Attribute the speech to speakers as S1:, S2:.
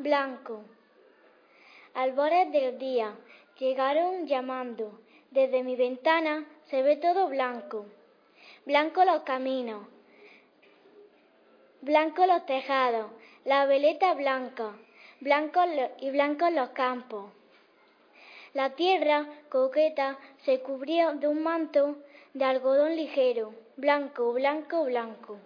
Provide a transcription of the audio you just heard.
S1: Blanco. Albores del día llegaron llamando. Desde mi ventana se ve todo blanco. Blanco los caminos. Blanco los tejados. La veleta blanca. Blanco y blancos los campos. La tierra coqueta se cubrió de un manto de algodón ligero, blanco, blanco, blanco.